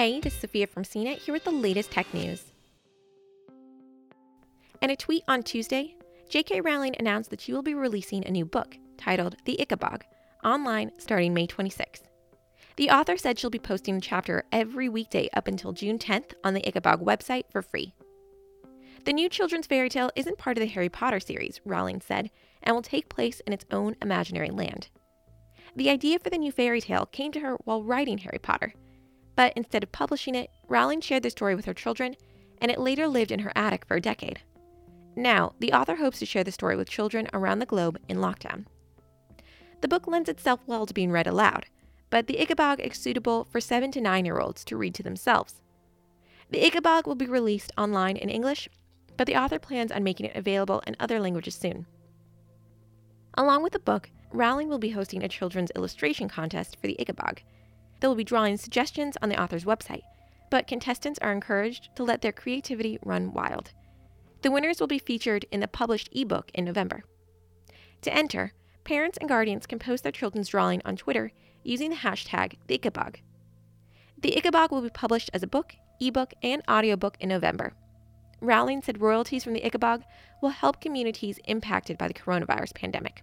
Hey, this is Sophia from CNET here with the latest tech news. In a tweet on Tuesday, J.K. Rowling announced that she will be releasing a new book titled The Ickabog online starting May 26th. The author said she'll be posting a chapter every weekday up until June 10th on the Ickabog website for free. The new children's fairy tale isn't part of the Harry Potter series, Rowling said, and will take place in its own imaginary land. The idea for the new fairy tale came to her while writing Harry Potter, but instead of publishing it, Rowling shared the story with her children, and it later lived in her attic for a decade. Now, the author hopes to share the story with children around the globe in lockdown. The book lends itself well to being read aloud, but the Ickabog is suitable for 7 to 9 year olds to read to themselves. The Ickabog will be released online in English, but the author plans on making it available in other languages soon. Along with the book, Rowling will be hosting a children's illustration contest for the Ickabog. They will be drawing suggestions on the author's website, but contestants are encouraged to let their creativity run wild. The winners will be featured in the published ebook in November. To enter, parents and guardians can post their children's drawing on Twitter using the hashtag the Ickabog. The Ickabog will be published as a book, ebook, and audiobook in November. Rowling said royalties from the Ickabog will help communities impacted by the coronavirus pandemic.